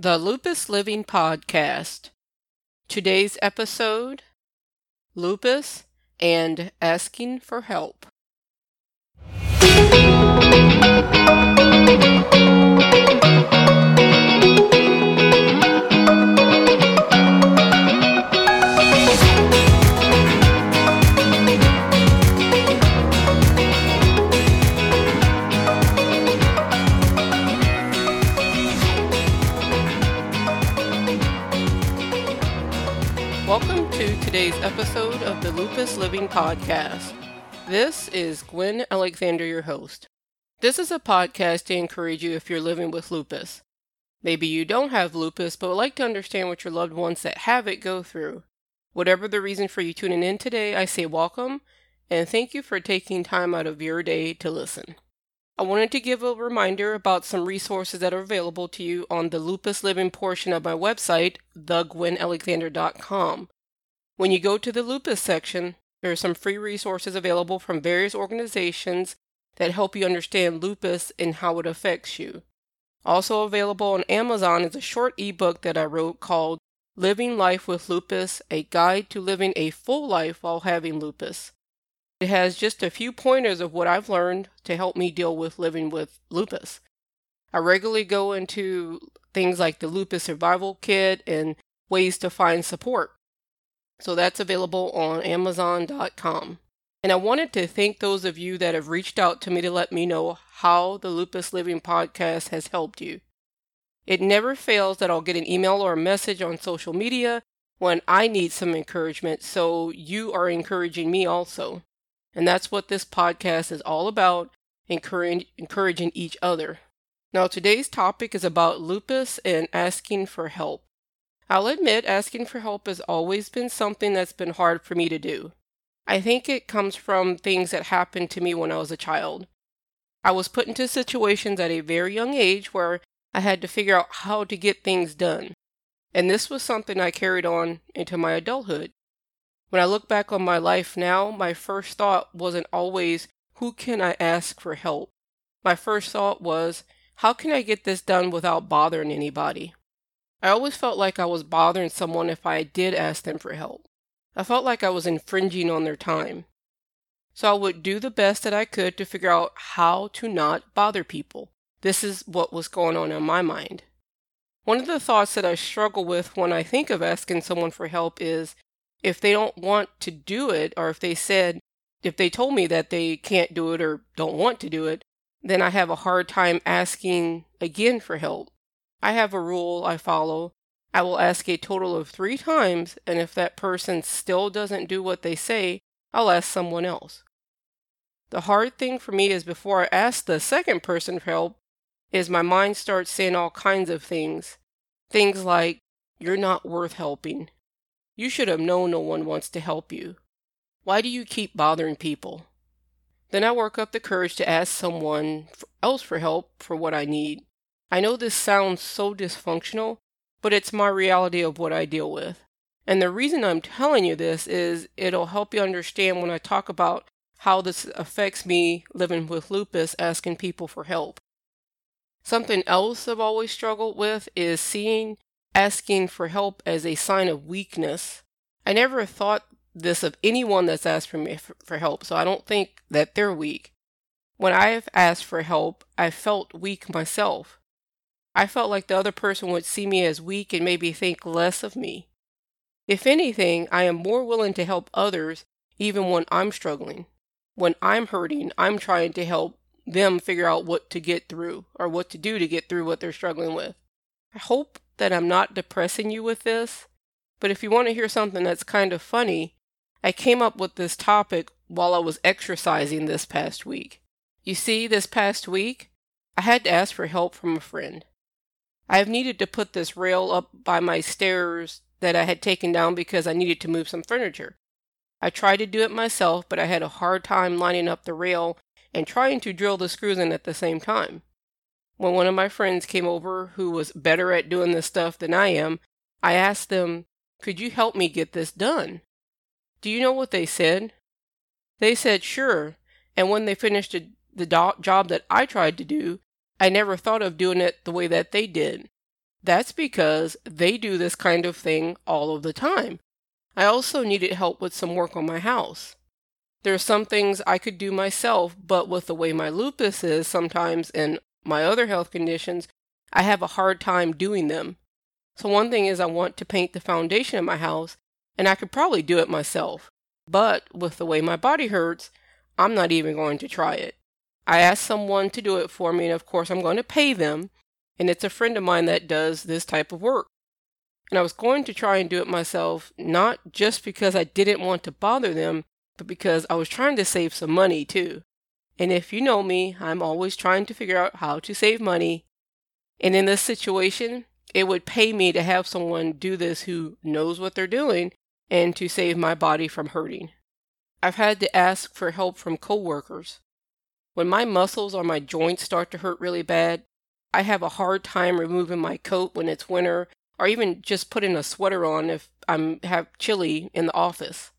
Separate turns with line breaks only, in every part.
The Lupus Living Podcast. Today's episode Lupus and Asking for Help. Episode of the Lupus Living Podcast. This is Gwen Alexander, your host. This is a podcast to encourage you if you're living with lupus. Maybe you don't have lupus, but would like to understand what your loved ones that have it go through. Whatever the reason for you tuning in today, I say welcome and thank you for taking time out of your day to listen. I wanted to give a reminder about some resources that are available to you on the lupus living portion of my website, thegwenalexander.com. When you go to the lupus section, there are some free resources available from various organizations that help you understand lupus and how it affects you. Also available on Amazon is a short ebook that I wrote called Living Life with Lupus A Guide to Living a Full Life While Having Lupus. It has just a few pointers of what I've learned to help me deal with living with lupus. I regularly go into things like the Lupus Survival Kit and ways to find support. So that's available on Amazon.com. And I wanted to thank those of you that have reached out to me to let me know how the Lupus Living podcast has helped you. It never fails that I'll get an email or a message on social media when I need some encouragement, so you are encouraging me also. And that's what this podcast is all about encouraging, each other. Now, today's topic is about lupus and asking for help. I'll admit, asking for help has always been something that's been hard for me to do. I think it comes from things that happened to me when I was a child. I was put into situations at a very young age where I had to figure out how to get things done. And this was something I carried on into my adulthood. When I look back on my life now, my first thought wasn't always, who can I ask for help? My first thought was, how can I get this done without bothering anybody? I always felt like I was bothering someone if I did ask them for help. I felt like I was infringing on their time. So I would do the best that I could to figure out how to not bother people. This is what was going on in my mind. One of the thoughts that I struggle with when I think of asking someone for help is if they don't want to do it, or if they said, if they told me that they can't do it or don't want to do it, then I have a hard time asking again for help. I have a rule I follow. I will ask a total of three times, and if that person still doesn't do what they say, I'll ask someone else. The hard thing for me is before I ask the second person for help, is my mind starts saying all kinds of things. Things like, you're not worth helping. You should have known no one wants to help you. Why do you keep bothering people? Then I work up the courage to ask someone else for help for what I need. I know this sounds so dysfunctional, but it's my reality of what I deal with. And the reason I'm telling you this is it'll help you understand when I talk about how this affects me living with lupus, asking people for help. Something else I've always struggled with is seeing asking for help as a sign of weakness. I never thought this of anyone that's asked for me for, for help, so I don't think that they're weak. When I have asked for help, I felt weak myself. I felt like the other person would see me as weak and maybe think less of me. If anything, I am more willing to help others even when I'm struggling. When I'm hurting, I'm trying to help them figure out what to get through or what to do to get through what they're struggling with. I hope that I'm not depressing you with this, but if you want to hear something that's kind of funny, I came up with this topic while I was exercising this past week. You see, this past week, I had to ask for help from a friend. I have needed to put this rail up by my stairs that I had taken down because I needed to move some furniture. I tried to do it myself, but I had a hard time lining up the rail and trying to drill the screws in at the same time. When one of my friends came over who was better at doing this stuff than I am, I asked them, Could you help me get this done? Do you know what they said? They said, Sure. And when they finished the job that I tried to do, I never thought of doing it the way that they did. That's because they do this kind of thing all of the time. I also needed help with some work on my house. There are some things I could do myself, but with the way my lupus is sometimes and my other health conditions, I have a hard time doing them. So, one thing is, I want to paint the foundation of my house, and I could probably do it myself. But with the way my body hurts, I'm not even going to try it. I asked someone to do it for me, and of course, I'm going to pay them, and it's a friend of mine that does this type of work. And I was going to try and do it myself, not just because I didn't want to bother them, but because I was trying to save some money too. And if you know me, I'm always trying to figure out how to save money. And in this situation, it would pay me to have someone do this who knows what they're doing and to save my body from hurting. I've had to ask for help from coworkers. When my muscles or my joints start to hurt really bad, I have a hard time removing my coat when it's winter or even just putting a sweater on if I'm have chilly in the office.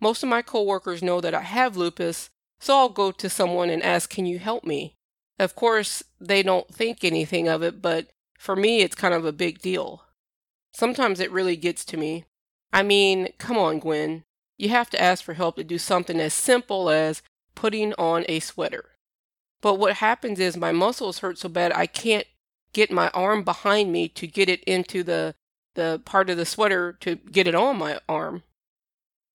Most of my coworkers know that I have lupus, so I'll go to someone and ask, "Can you help me?" Of course, they don't think anything of it, but for me it's kind of a big deal. Sometimes it really gets to me. I mean, come on, Gwen. You have to ask for help to do something as simple as putting on a sweater. But what happens is my muscles hurt so bad I can't get my arm behind me to get it into the the part of the sweater to get it on my arm.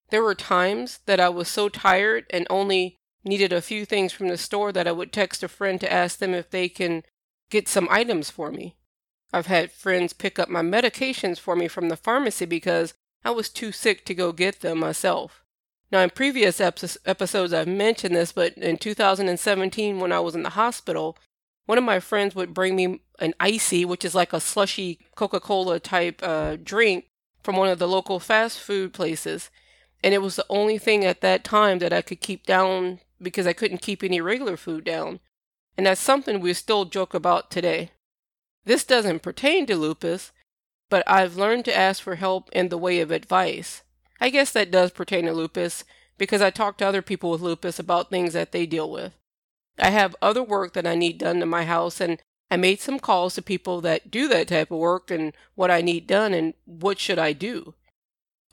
There were times that I was so tired and only needed a few things from the store that I would text a friend to ask them if they can get some items for me. I've had friends pick up my medications for me from the pharmacy because I was too sick to go get them myself. Now, in previous episodes, I've mentioned this, but in 2017, when I was in the hospital, one of my friends would bring me an ICEE, which is like a slushy Coca Cola type uh, drink from one of the local fast food places. And it was the only thing at that time that I could keep down because I couldn't keep any regular food down. And that's something we still joke about today. This doesn't pertain to lupus, but I've learned to ask for help in the way of advice. I guess that does pertain to lupus because I talk to other people with lupus about things that they deal with. I have other work that I need done to my house, and I made some calls to people that do that type of work and what I need done and what should I do.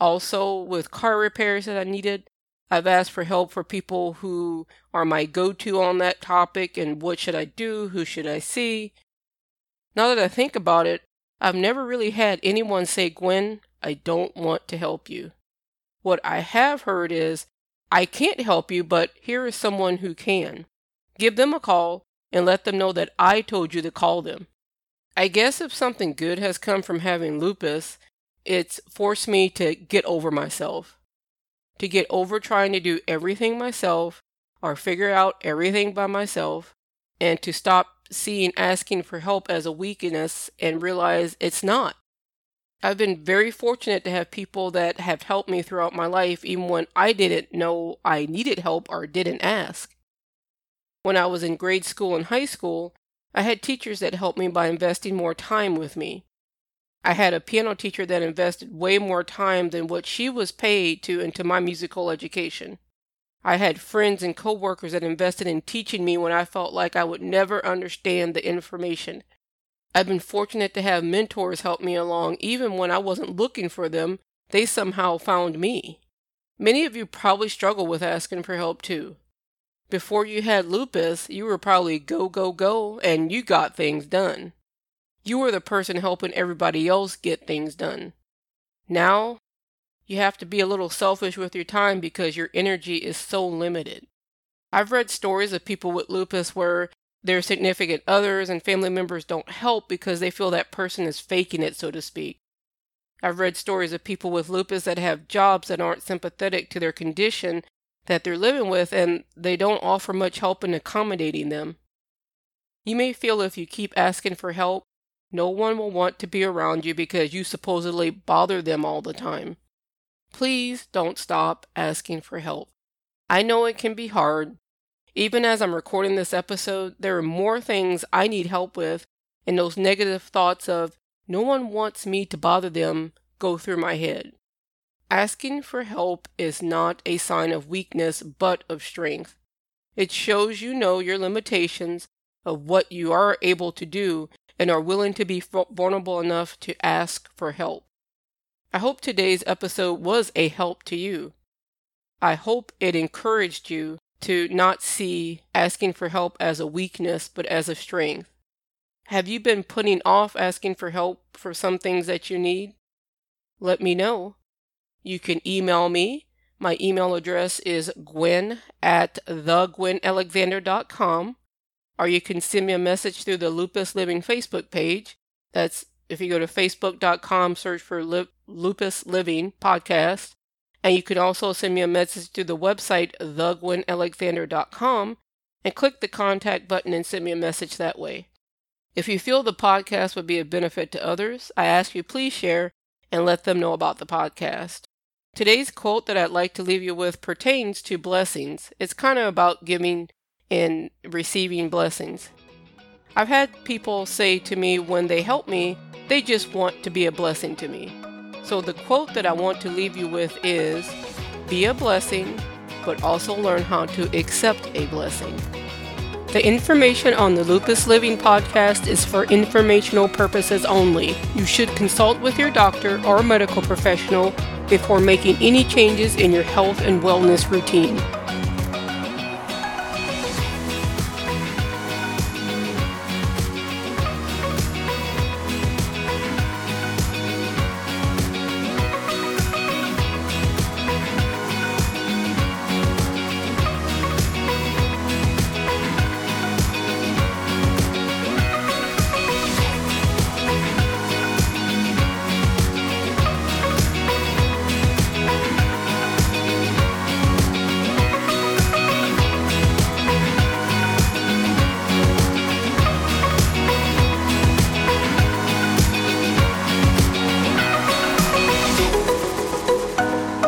Also, with car repairs that I needed, I've asked for help for people who are my go to on that topic and what should I do, who should I see. Now that I think about it, I've never really had anyone say, Gwen, I don't want to help you. What I have heard is, I can't help you, but here is someone who can. Give them a call and let them know that I told you to call them. I guess if something good has come from having lupus, it's forced me to get over myself. To get over trying to do everything myself or figure out everything by myself, and to stop seeing asking for help as a weakness and realize it's not. I've been very fortunate to have people that have helped me throughout my life, even when I didn't know I needed help or didn't ask. When I was in grade school and high school, I had teachers that helped me by investing more time with me. I had a piano teacher that invested way more time than what she was paid to into my musical education. I had friends and coworkers that invested in teaching me when I felt like I would never understand the information. I've been fortunate to have mentors help me along even when I wasn't looking for them. They somehow found me. Many of you probably struggle with asking for help too. Before you had lupus, you were probably go, go, go, and you got things done. You were the person helping everybody else get things done. Now, you have to be a little selfish with your time because your energy is so limited. I've read stories of people with lupus where their significant others and family members don't help because they feel that person is faking it, so to speak. I've read stories of people with lupus that have jobs that aren't sympathetic to their condition that they're living with and they don't offer much help in accommodating them. You may feel if you keep asking for help, no one will want to be around you because you supposedly bother them all the time. Please don't stop asking for help. I know it can be hard, even as I'm recording this episode, there are more things I need help with, and those negative thoughts of, no one wants me to bother them, go through my head. Asking for help is not a sign of weakness, but of strength. It shows you know your limitations of what you are able to do and are willing to be vulnerable enough to ask for help. I hope today's episode was a help to you. I hope it encouraged you to not see asking for help as a weakness, but as a strength. Have you been putting off asking for help for some things that you need? Let me know. You can email me. My email address is gwen at thegwenalexander.com, or you can send me a message through the Lupus Living Facebook page. That's if you go to facebook.com, search for Lupus Living Podcast, and you can also send me a message through the website, thegwenalexander.com, and click the contact button and send me a message that way. If you feel the podcast would be a benefit to others, I ask you please share and let them know about the podcast. Today's quote that I'd like to leave you with pertains to blessings. It's kind of about giving and receiving blessings. I've had people say to me when they help me, they just want to be a blessing to me. So the quote that I want to leave you with is Be a blessing, but also learn how to accept a blessing. The information on the Lupus Living podcast is for informational purposes only. You should consult with your doctor or medical professional before making any changes in your health and wellness routine.